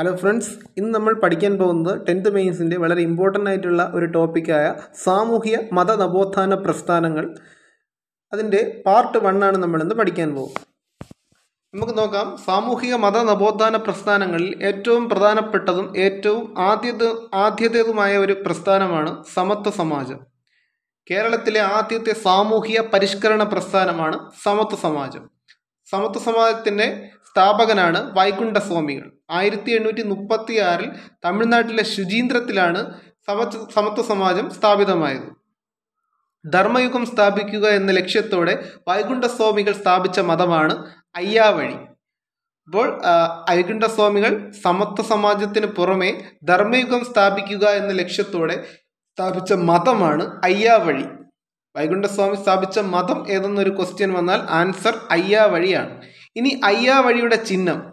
Hello friends ഇന്ന് നമ്മൾ പഠിക്കാൻ പോകുന്നത് ടെൻത്ത് മെയിൻസിന്റെ വളരെ ഇമ്പോർട്ടന്റ് ആയിട്ടുള്ള ഒരു ടോപ്പിക്കായ സാമൂഹ്യ മത നവോത്ഥാന പ്രസ്ഥാനങ്ങൾ. അതിന്റെ പാർട്ട് വൺ ആണ് നമ്മളിന്ന് പഠിക്കാൻ പോകും നമുക്ക് നോക്കാം. സാമൂഹിക മത നവോത്ഥാന പ്രസ്ഥാനങ്ങളിൽ ഏറ്റവും പ്രധാനപ്പെട്ടതും ഏറ്റവും ആദ്യത ആദ്യത്തേതുമായ ഒരു പ്രസ്ഥാനമാണ് സമത്വ സമാജം. കേരളത്തിലെ ആദ്യത്തെ സാമൂഹിക പരിഷ്കരണ പ്രസ്ഥാനമാണ് സമത്വ സമാജം. സമത്വ സമാജത്തിന്റെ സ്ഥാപകനാണ് വൈകുണ്ഠസ്വാമികൾ. ആയിരത്തി എണ്ണൂറ്റി മുപ്പത്തി ആറിൽ തമിഴ്നാട്ടിലെ ശുചീന്ദ്രത്തിലാണ് സമത്വ സമാജം സ്ഥാപിതമായത്. ധർമ്മയുഗം സ്ഥാപിക്കുക എന്ന ലക്ഷ്യത്തോടെ വൈകുണ്ഠസ്വാമികൾ സ്ഥാപിച്ച മതമാണ് അയ്യാവഴി. അപ്പോൾ വൈകുണ്ഠസ്വാമികൾ സമത്വ സമാജത്തിന് പുറമെ ധർമ്മയുഗം സ്ഥാപിക്കുക എന്ന ലക്ഷ്യത്തോടെ സ്ഥാപിച്ച മതമാണ് അയ്യാവഴി. വൈകുണ്ഠസ്വാമി സ്ഥാപിച്ച മതം ഏതെന്നൊരു ക്വസ്റ്റ്യൻ വന്നാൽ ആൻസർ അയ്യാ വഴിയാണ്. ഇനി അയ്യാ വഴിയുടെ ചിഹ്നം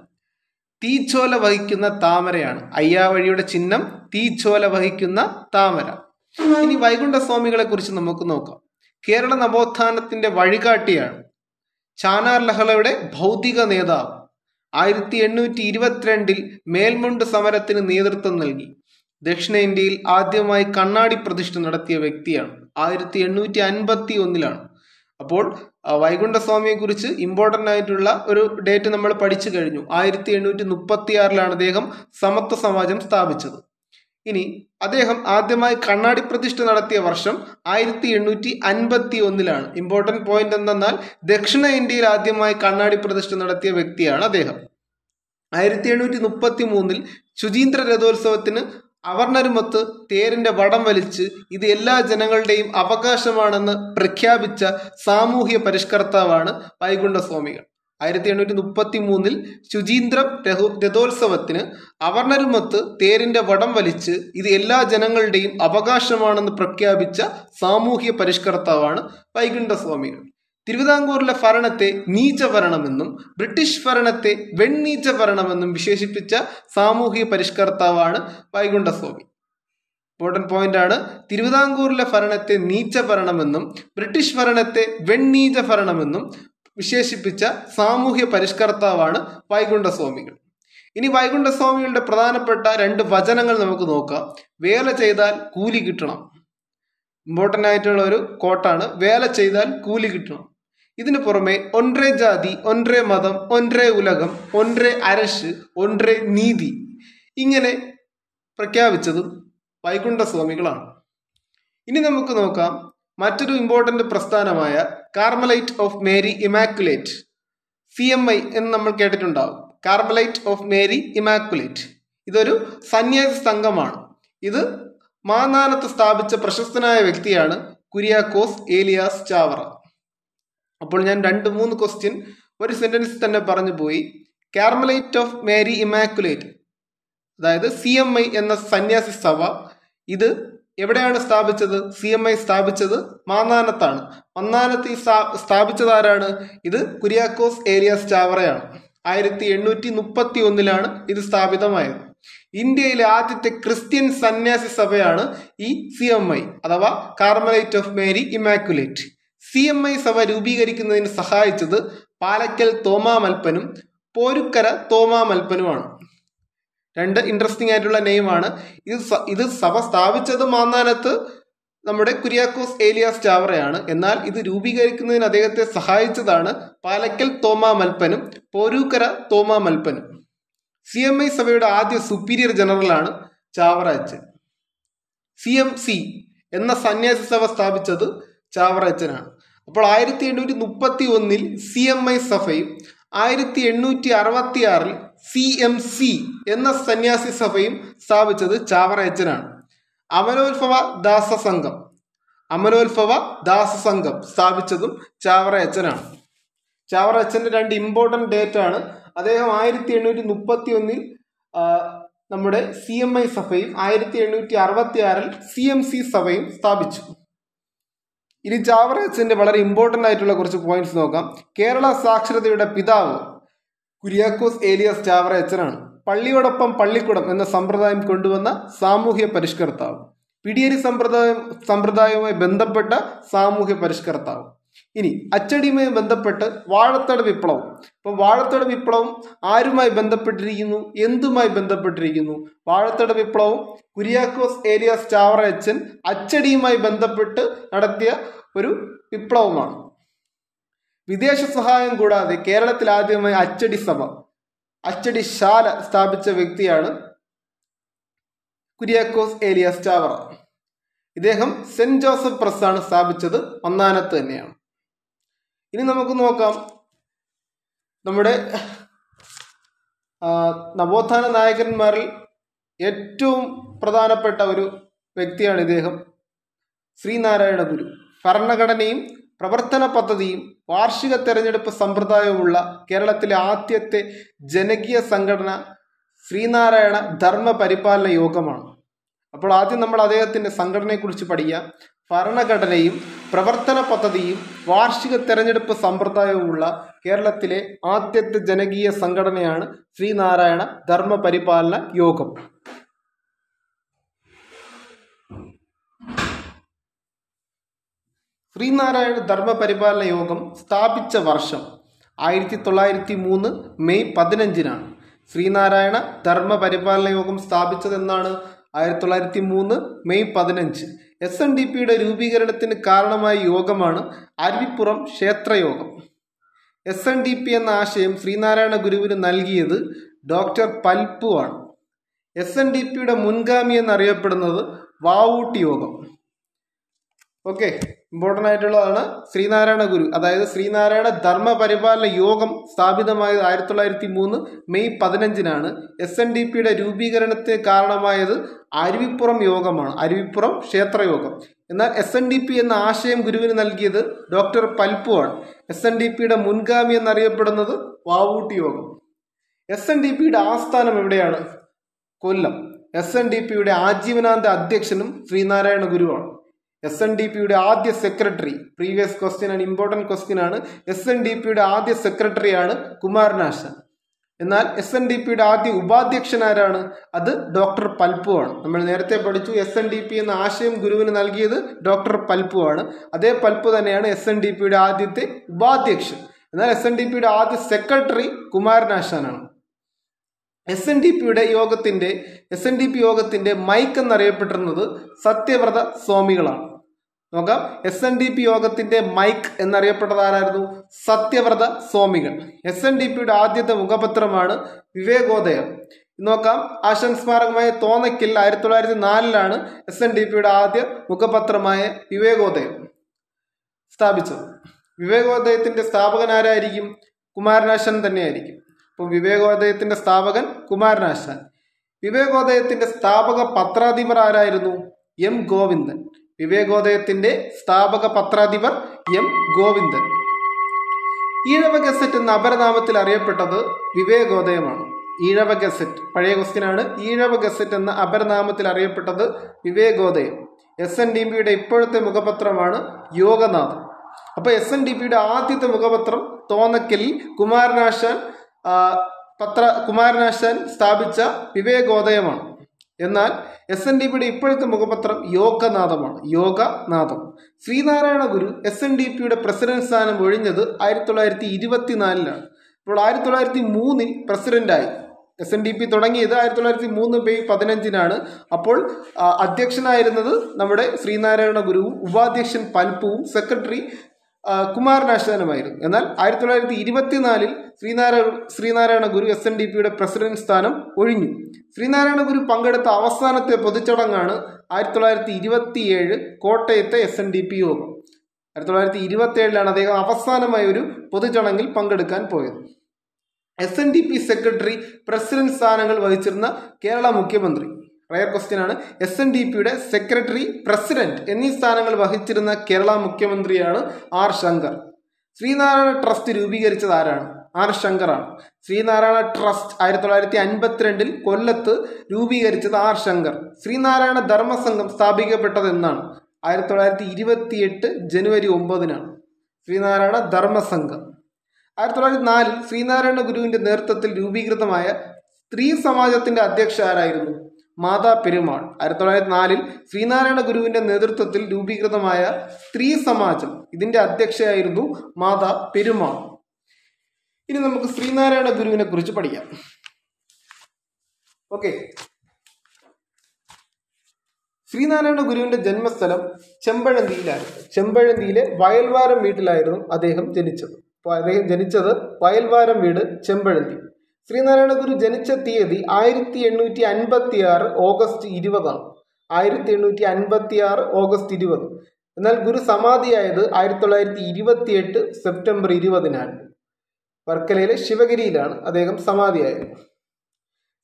തീച്ചോല വഹിക്കുന്ന താമരയാണ്. അയ്യാ വഴിയുടെ ചിഹ്നം തീച്ചോല വഹിക്കുന്ന താമര. ഇനി വൈകുണ്ഠസ്വാമികളെ കുറിച്ച് നമുക്ക് നോക്കാം. കേരള നവോത്ഥാനത്തിന്റെ വഴികാട്ടിയാണ് ചാനാർ ലഹളയുടെ ഭൗതിക നേതാവ് ആയിരത്തി എണ്ണൂറ്റി ഇരുപത്തിരണ്ടിൽ മേൽമുണ്ട് സമരത്തിന് നേതൃത്വം നൽകി. ദക്ഷിണേന്ത്യയിൽ ആദ്യമായി കണ്ണാടി പ്രതിഷ്ഠ നടത്തിയ വ്യക്തിയാണ്. ആയിരത്തി എണ്ണൂറ്റി അൻപത്തി ഒന്നിലാണ് അപ്പോൾ വൈകുണ്ഠസ്വാമിയെ കുറിച്ച് ഇമ്പോർട്ടന്റ് ആയിട്ടുള്ള ഒരു ഡേറ്റ് നമ്മൾ പഠിച്ചു കഴിഞ്ഞു. ആയിരത്തി എണ്ണൂറ്റി മുപ്പത്തി ആറിലാണ് അദ്ദേഹം സമത്വ സമാജം സ്ഥാപിച്ചത്. ഇനി അദ്ദേഹം ആദ്യമായി കണ്ണാടി പ്രതിഷ്ഠ നടത്തിയ വർഷം ആയിരത്തി എണ്ണൂറ്റി അൻപത്തി ഒന്നിലാണ് ഇമ്പോർട്ടന്റ് പോയിന്റ് എന്തെന്നാൽ ദക്ഷിണ ഇന്ത്യയിൽ ആദ്യമായി കണ്ണാടി പ്രതിഷ്ഠ നടത്തിയ വ്യക്തിയാണ് അദ്ദേഹം. ആയിരത്തി എണ്ണൂറ്റി മുപ്പത്തി മൂന്നിൽ ശുചീന്ദ്ര രഥോത്സവത്തിന് അവർണരുമൊത്ത് തേരിന്റെ വടം വലിച്ച് ഇത് എല്ലാ ജനങ്ങളുടെയും അവകാശമാണെന്ന് പ്രഖ്യാപിച്ച സാമൂഹ്യ പരിഷ്കർത്താവാണ് വൈകുണ്ഠസ്വാമികൾ. ആയിരത്തി എണ്ണൂറ്റി മുപ്പത്തി മൂന്നിൽ ശുചീന്ദ്രം രഥോത്സവത്തിന് അവർണരുമൊത്ത് തേരിന്റെ വടം വലിച്ച് ഇത് എല്ലാ ജനങ്ങളുടെയും അവകാശമാണെന്ന് പ്രഖ്യാപിച്ച സാമൂഹ്യ പരിഷ്കർത്താവാണ് വൈകുണ്ഠസ്വാമികൾ. തിരുവിതാംകൂറിലെ ഭരണത്തെ നീച്ച ഭരണമെന്നും ബ്രിട്ടീഷ് ഭരണത്തെ വെണ്ണീച്ച ഭരണമെന്നും വിശേഷിപ്പിച്ച സാമൂഹിക പരിഷ്കർത്താവാണ് വൈകുണ്ഠസ്വാമി. ഇമ്പോർട്ടന്റ് പോയിന്റ് ആണ്. തിരുവിതാംകൂറിലെ ഭരണത്തെ നീച്ച ഭരണമെന്നും ബ്രിട്ടീഷ് ഭരണത്തെ വെണ്ണീച ഭരണമെന്നും വിശേഷിപ്പിച്ച സാമൂഹ്യ പരിഷ്കർത്താവാണ് വൈകുണ്ഠസ്വാമികൾ. ഇനി വൈകുണ്ഠസ്വാമികളുടെ പ്രധാനപ്പെട്ട രണ്ട് വചനങ്ങൾ നമുക്ക് നോക്കാം. വേല ചെയ്താൽ കൂലി കിട്ടണം. ഇമ്പോർട്ടന്റ് ആയിട്ടുള്ള ഒരു കോട്ടാണ് വേല ചെയ്താൽ കൂലി കിട്ടണം. ഇതിനു പുറമെ ഒൻറേ ജാതി ഒൻറേ മതം ഒൻറേ ഉലകം ഒൻറേ അരശ് ഒൻറേ നീതി ഇങ്ങനെ പ്രഖ്യാപിച്ചതും വൈകുണ്ഠസ്വാമികളാണ് ഇനി നമുക്ക് നോക്കാം മറ്റൊരു important പ്രസ്ഥാനമായ Carmelite of Mary Immaculate C M I എന്ന് നമ്മൾ കേട്ടിട്ടുണ്ടാവും. കാർമലൈറ്റ് ഓഫ് മേരി ഇമാക്കുലേറ്റ് ഇതൊരു സന്യാസി സംഘമാണ്. ഇത് മാന്നാനത്ത് സ്ഥാപിച്ച പ്രശസ്തനായ വ്യക്തിയാണ് കുര്യാക്കോസ് ഏലിയാസ് ചാവറ. അപ്പോൾ ഞാൻ രണ്ട് മൂന്ന് ക്വസ്റ്റ്യൻ ഒരു സെന്റൻസ് തന്നെ പറഞ്ഞു പോയി. കാർമലൈറ്റ് ഓഫ് മേരി ഇമാക്കുലേറ്റ് അതായത് സി എം ഐ എന്ന സന്യാസി സഭ. ഇത് എവിടെയാണ് സ്ഥാപിച്ചത്? സി എം ഐ സ്ഥാപിച്ചത് മാന്നാനത്താണ്. മന്നാനത്ത് ഈ സ്ഥാപിച്ചത് ആരാണ്? ഇത് കുര്യാക്കോസ് ഏലിയാസ് ചാവറയാണ്. ആയിരത്തി എണ്ണൂറ്റി മുപ്പത്തി ഒന്നിലാണ് ഇത് സ്ഥാപിതമായത്. ഇന്ത്യയിലെ ആദ്യത്തെ ക്രിസ്ത്യൻ സന്യാസി സഭയാണ് ഈ സി എം ഐ അഥവാ Carmelite of Mary Immaculate C M I സഭ രൂപീകരിക്കുന്നതിന് സഹായിച്ചത് പാലക്കൽ തോമാമൽപ്പനും പോരുക്കര തോമാമൽപ്പനുമാണ് രണ്ട് ഇൻട്രസ്റ്റിംഗ് ആയിട്ടുള്ള നെയിമാണ് ഇത് ഇത് സഭ സ്ഥാപിച്ചത് മാന്നാനത്ത് നമ്മുടെ കുര്യാക്കോസ് ഏലിയാസ് ചാവറയാണ്. എന്നാൽ ഇത് രൂപീകരിക്കുന്നതിന് അദ്ദേഹത്തെ സഹായിച്ചതാണ് പാലക്കൽ തോമാ മൽപ്പനും പോരൂക്കര തോമാ മൽപ്പനും. സി എം ഐ സഭയുടെ ആദ്യ സുപ്പീരിയർ ജനറലാണ് ചാവറ അച്ഛൻ സി എം സി എന്ന സന്യാസി സഭ സ്ഥാപിച്ചത് ചാവറ അച്ഛനാണ് അപ്പോൾ ആയിരത്തി എണ്ണൂറ്റി മുപ്പത്തി ഒന്നിൽ സി എം ഐ സഭയും ആയിരത്തി എണ്ണൂറ്റി അറുപത്തി ആറിൽ സി എം സി എന്ന സന്യാസി സഭയും സ്ഥാപിച്ചത് ചാവറയച്ചനാണ്. അമലോത്ഭവ ദാസ സംഘം അമലോത്ഭവ ദാസ സംഘം സ്ഥാപിച്ചതും ചാവറയച്ചനാണ്. ചാവറയച്ചന്റെ രണ്ട് ഇമ്പോർട്ടന്റ് ഡേറ്റ് ആണ്. അദ്ദേഹം ആയിരത്തി എണ്ണൂറ്റി മുപ്പത്തി ഒന്നിൽ നമ്മുടെ സി എം ഐ സഭയും ആയിരത്തി എണ്ണൂറ്റി അറുപത്തി ആറിൽ സി എം സി സഭയും സ്ഥാപിച്ചു. ഇനി ചാവറേസിന്റെ വളരെ ഇമ്പോർട്ടന്റ് ആയിട്ടുള്ള കുറച്ച് പോയിന്റ്സ് നോക്കാം. കേരള സാക്ഷരതയുടെ പിതാവ് കുര്യാക്കോസ് ഏലിയസ് ചാവറേച്ചനാണ് പള്ളിയോടൊപ്പം പള്ളിക്കുടം എന്ന സമ്പ്രദായം കൊണ്ടുവന്ന സാമൂഹ്യ പരിഷ്കർത്താവ്. പിടിയേരി സമ്പ്രദായം സമ്പ്രദായവുമായി ബന്ധപ്പെട്ട സാമൂഹ്യ പരിഷ്കർത്താവ്. ഇനി അച്ചടിയുമായി ബന്ധപ്പെട്ട് വാഴത്തട വിപ്ലവം. ഇപ്പൊ വാഴത്തട വിപ്ലവം ആരുമായി ബന്ധപ്പെട്ടിരിക്കുന്നു? എന്തുമായി ബന്ധപ്പെട്ടിരിക്കുന്നു? വാഴത്തട വിപ്ലവം കുര്യാക്കോസ് ഏരിയ സ്റ്റാവറച്ചൻ അച്ചടിയുമായി ബന്ധപ്പെട്ട് നടത്തിയ ഒരു വിപ്ലവമാണ്. വിദേശ സഹായം കൂടാതെ കേരളത്തിൽ ആദ്യമായി അച്ചടി സഭ അച്ചടി ശാല സ്ഥാപിച്ച വ്യക്തിയാണ് കുര്യാക്കോസ് ഏലിയാസ് സ്റ്റാവറ ഇദ്ദേഹം സെന്റ് ജോസഫ് പ്രസ്സാണ് സ്ഥാപിച്ചത് ഒന്നാനത്ത് തന്നെയാണ്. ഇനി നമുക്ക് നോക്കാം. നമ്മുടെ നവോത്ഥാന നായകന്മാരിൽ ഏറ്റവും പ്രധാനപ്പെട്ട ഒരു വ്യക്തിയാണ് ഇദ്ദേഹം. ശ്രീനാരായണ ഗുരു. ഭരണഘടനയും പ്രവർത്തന പദ്ധതിയും വാർഷിക തെരഞ്ഞെടുപ്പ് സമ്പ്രദായവുമുള്ള കേരളത്തിലെ ആദ്യത്തെ ജനകീയ സംഘടന ശ്രീനാരായണ ധർമ്മ പരിപാലന യോഗമാണ്. അപ്പോൾ ആദ്യം നമ്മൾ അദ്ദേഹത്തിന്റെ സംഘടനയെക്കുറിച്ച് പഠിക്കാം. ഭരണഘടനയും പ്രവർത്തന പദ്ധതിയും വാർഷിക തെരഞ്ഞെടുപ്പ് സമ്പ്രദായവുമുള്ള കേരളത്തിലെ ആദ്യത്തെ ജനകീയ സംഘടനയാണ് ശ്രീനാരായണ ധർമ്മ പരിപാലന യോഗം. ശ്രീനാരായണ ധർമ്മ പരിപാലന യോഗം സ്ഥാപിച്ച വർഷം ആയിരത്തി തൊള്ളായിരത്തി മൂന്ന് മെയ് പതിനഞ്ചിനാണ്. ശ്രീനാരായണ ധർമ്മ പരിപാലന യോഗം സ്ഥാപിച്ചതെന്നാണ് ആയിരത്തി തൊള്ളായിരത്തി മൂന്ന് മെയ് പതിനഞ്ച്. എസ് എൻ ഡി പിയുടെ രൂപീകരണത്തിന് കാരണമായ യോഗമാണ് അരുവിപ്പുറം ക്ഷേത്രയോഗം. എസ് എൻ ഡി പി എന്ന ആശയം ശ്രീനാരായണ ഗുരുവിന് നൽകിയത് ഡോക്ടർ പൽപ്പു ആണ്. എസ് എൻ ഡി പിയുടെ മുൻഗാമി എന്നറിയപ്പെടുന്നത് വാവൂട്ടി യോഗം. ഓക്കെ. ഇമ്പോർട്ടന്റ് ആയിട്ടുള്ളതാണ് ശ്രീനാരായണ ഗുരു. അതായത് ശ്രീനാരായണ ധർമ്മ പരിപാലന യോഗം സ്ഥാപിതമായത് ആയിരത്തി തൊള്ളായിരത്തി മൂന്ന് മെയ് പതിനഞ്ചിനാണ്. എസ് എൻ ഡി പിയുടെ രൂപീകരണത്തിന് കാരണമായത് അരുവിപ്പുറം യോഗമാണ്. അരുവിപ്പുറം ക്ഷേത്രയോഗം. എന്നാൽ എസ് എൻ ഡി പി എന്ന ആശയം ഗുരുവിന് നൽകിയത് ഡോക്ടർ പൽപ്പു ആണ് എസ് എൻ ഡി പിയുടെ മുൻഗാമി എന്നറിയപ്പെടുന്നത് വാവൂട്ടി യോഗം. എസ് എൻ ഡി പിയുടെ ആസ്ഥാനം എവിടെയാണ്? കൊല്ലം. എസ് എൻ ഡി പിയുടെ ആജീവനാന്ത അധ്യക്ഷനും ശ്രീനാരായണ ഗുരുവാണ്. എസ് എൻ ഡി പിയുടെ ആദ്യ secretary previous question and important question ആണ്. എസ് എൻ ഡി പിയുടെ ആദ്യ സെക്രട്ടറിയാണ് കുമാരനാശൻ എന്നാൽ എസ് എൻ ഡി പിയുടെ ആദ്യ ഉപാധ്യക്ഷൻ ആരാണ്? അത് ഡോക്ടർ പൽപ്പു ആണ്. നമ്മൾ നേരത്തെ പഠിച്ചു എസ് എൻ ഡി പി എന്ന ആശയം ഗുരുവിന് നൽകിയത് ഡോക്ടർ പൽപ്പു ആണ്. അതേ പൽപ്പു തന്നെയാണ് എസ് എൻ ഡി പിയുടെ ആദ്യത്തെ ഉപാധ്യക്ഷൻ. എന്നാൽ എസ് എൻ ഡി പിയുടെ ആദ്യ സെക്രട്ടറി കുമാരനാശാനാണ് എസ് എൻ ഡി പിയുടെ യോഗത്തിന്റെ എസ് എൻ ഡി പി യോഗത്തിന്റെ മൈക്ക് എന്നറിയപ്പെട്ടിരുന്നത് സത്യവ്രത സ്വാമികളാണ്. നോക്കാം. എസ് എൻ ഡി പി യോഗത്തിന്റെ മൈക്ക് എന്നറിയപ്പെട്ടത് ആരായിരുന്നു സത്യവ്രത സ്വാമികൾ. എസ് എൻ ഡി പിയുടെ ആദ്യത്തെ മുഖപത്രമാണ് വിവേകോദയം. നോക്കാം. ആശൻ സ്മാരകമായ തോന്നയ്ക്കൽ ആയിരത്തി തൊള്ളായിരത്തി നാലിലാണ് എസ് എൻ ഡി പിയുടെ ആദ്യ മുഖപത്രമായ വിവേകോദയം സ്ഥാപിച്ചത്. വിവേകോദയത്തിന്റെ സ്ഥാപകൻ ആരായിരിക്കും? കുമാരനാശൻ തന്നെയായിരിക്കും. അപ്പോൾ വിവേകോദയത്തിന്റെ സ്ഥാപകൻ കുമാരനാശാൻ. വിവേകോദയത്തിന്റെ സ്ഥാപക പത്രാധിപർ ആരായിരുന്നു? എം ഗോവിന്ദൻ. വിവേകോദയത്തിന്റെ സ്ഥാപക പത്രാധിപർ എം ഗോവിന്ദൻ. ഈഴവ ഗസറ്റ് എന്ന അപരനാമത്തിൽ അറിയപ്പെട്ടത് വിവേകോദയമാണ്. ഈഴവ ഗസറ്റ് പഴയ ക്വസ്റ്റ്യനാണ്. ഈഴവ ഗസറ്റ് എന്ന അപരനാമത്തിൽ അറിയപ്പെട്ടത് വിവേകോദയം എസ് എൻ ഡി പിയുടെ ഇപ്പോഴത്തെ മുഖപത്രമാണ് യോഗനാഥ് അപ്പൊ എസ് എൻ ഡി പിയുടെ ആദ്യത്തെ മുഖപത്രം തോന്നക്കലിൽ കുമാരനാശാൻ പത്ര കുമാരനാശാൻ സ്ഥാപിച്ച വിവേകോദയമാണ്. എന്നാൽ എസ് എൻ ഡി പിയുടെ ഇപ്പോഴത്തെ മുഖപത്രം യോഗനാഥമാണ്. Yoganadam. Sreenarayana Guru S N D പിയുടെ പ്രസിഡന്റ് സ്ഥാനം ഒഴിഞ്ഞത് ആയിരത്തി തൊള്ളായിരത്തി ഇരുപത്തിനാലിലാണ് ഇപ്പോൾ ആയിരത്തി തൊള്ളായിരത്തി മൂന്നിൽ പ്രസിഡന്റായി. എസ് എൻ ഡി പി തുടങ്ങിയത് ആയിരത്തി തൊള്ളായിരത്തി മൂന്ന് മെയ് പതിനഞ്ചിനാണ്. അപ്പോൾ അധ്യക്ഷനായിരുന്നത് നമ്മുടെ ശ്രീനാരായണ ഗുരുവും ഉപാധ്യക്ഷൻ പൽപ്പുവും സെക്രട്ടറി കുമാരനാശാനുമായിരുന്നു. എന്നാൽ ആയിരത്തി തൊള്ളായിരത്തി ഇരുപത്തിനാലിൽ Sreenarayana Sreenarayana Guru S N D പിയുടെ പ്രസിഡന്റ് സ്ഥാനം ഒഴിഞ്ഞു. ശ്രീനാരായണ ഗുരു പങ്കെടുത്ത അവസാനത്തെ പൊതുചടങ്ങാണ് ആയിരത്തി തൊള്ളായിരത്തി ഇരുപത്തിയേഴ് കോട്ടയത്തെ എസ് എൻ ഡി പി യോഗം. ആയിരത്തി തൊള്ളായിരത്തി ഇരുപത്തി ഏഴിലാണ് അദ്ദേഹം അവസാനമായി ഒരു പൊതുചടങ്ങിൽ പങ്കെടുക്കാൻ പോയത്. S N D P secretary president സ്ഥാനങ്ങൾ വഹിച്ചിരുന്ന കേരള മുഖ്യമന്ത്രി റയർ ക്വസ്റ്റ്യൻ ആണ്. എസ് എൻ ഡി പിയുടെ സെക്രട്ടറി പ്രസിഡന്റ് എന്നീ സ്ഥാനങ്ങൾ വഹിച്ചിരുന്ന കേരള മുഖ്യമന്ത്രിയാണ് ആർ ശങ്കർ. ശ്രീനാരായണ ട്രസ്റ്റ് രൂപീകരിച്ചത് ആരാണ്? ആർ ശങ്കറാണ് ശ്രീനാരായണ ട്രസ്റ്റ് ആയിരത്തി തൊള്ളായിരത്തി അൻപത്തിരണ്ടിൽ കൊല്ലത്ത് രൂപീകരിച്ചത് ആർ ശങ്കർ. ശ്രീനാരായണ ധർമ്മസംഘം സ്ഥാപിക്കപ്പെട്ടത് എന്നാണ്. ആയിരത്തി തൊള്ളായിരത്തി ഇരുപത്തിയെട്ട് ജനുവരി ഒമ്പതിനാണ്. ശ്രീനാരായണ ധർമ്മസംഘം. ആയിരത്തി തൊള്ളായിരത്തി നാലിൽ ശ്രീനാരായണ ഗുരുവിന്റെ നേതൃത്വത്തിൽ രൂപീകൃതമായ സ്ത്രീ സമാജത്തിന്റെ അധ്യക്ഷ ആരായിരുന്നു? മാതാ പെരുമാൾ ആയിരത്തി തൊള്ളായിരത്തി നാലിൽ ശ്രീനാരായണ ഗുരുവിന്റെ നേതൃത്വത്തിൽ രൂപീകൃതമായ സ്ത്രീ സമാജം ഇതിന്റെ അധ്യക്ഷയായിരുന്നു മാതാ പെരുമാൾ ഇനി നമുക്ക് ശ്രീനാരായണ ഗുരുവിനെ കുറിച്ച് പഠിക്കാം. ഓക്കെ. ശ്രീനാരായണ ഗുരുവിന്റെ ജന്മസ്ഥലം ചെമ്പഴന്തിയിലായിരുന്നു. ചെമ്പഴന്തിയിലെ വയൽവാരം വീട്ടിലായിരുന്നു അദ്ദേഹം ജനിച്ചത്. അദ്ദേഹം ജനിച്ചത് വയൽവാരം വീട് ചെമ്പഴന്തി. ശ്രീനാരായണ ഗുരു ജനിച്ച തീയതി ആയിരത്തി എണ്ണൂറ്റി അൻപത്തി ആറ് ഓഗസ്റ്റ് ഇരുപതാണ്. ആയിരത്തി എണ്ണൂറ്റി അൻപത്തി ആറ് ഓഗസ്റ്റ് ഇരുപത്. എന്നാൽ ഗുരു സമാധിയായത് ആയിരത്തി തൊള്ളായിരത്തി ഇരുപത്തി എട്ട് സെപ്റ്റംബർ ഇരുപതിനാണ്. വർക്കലയിലെ ശിവഗിരിയിലാണ് അദ്ദേഹം സമാധിയായത്.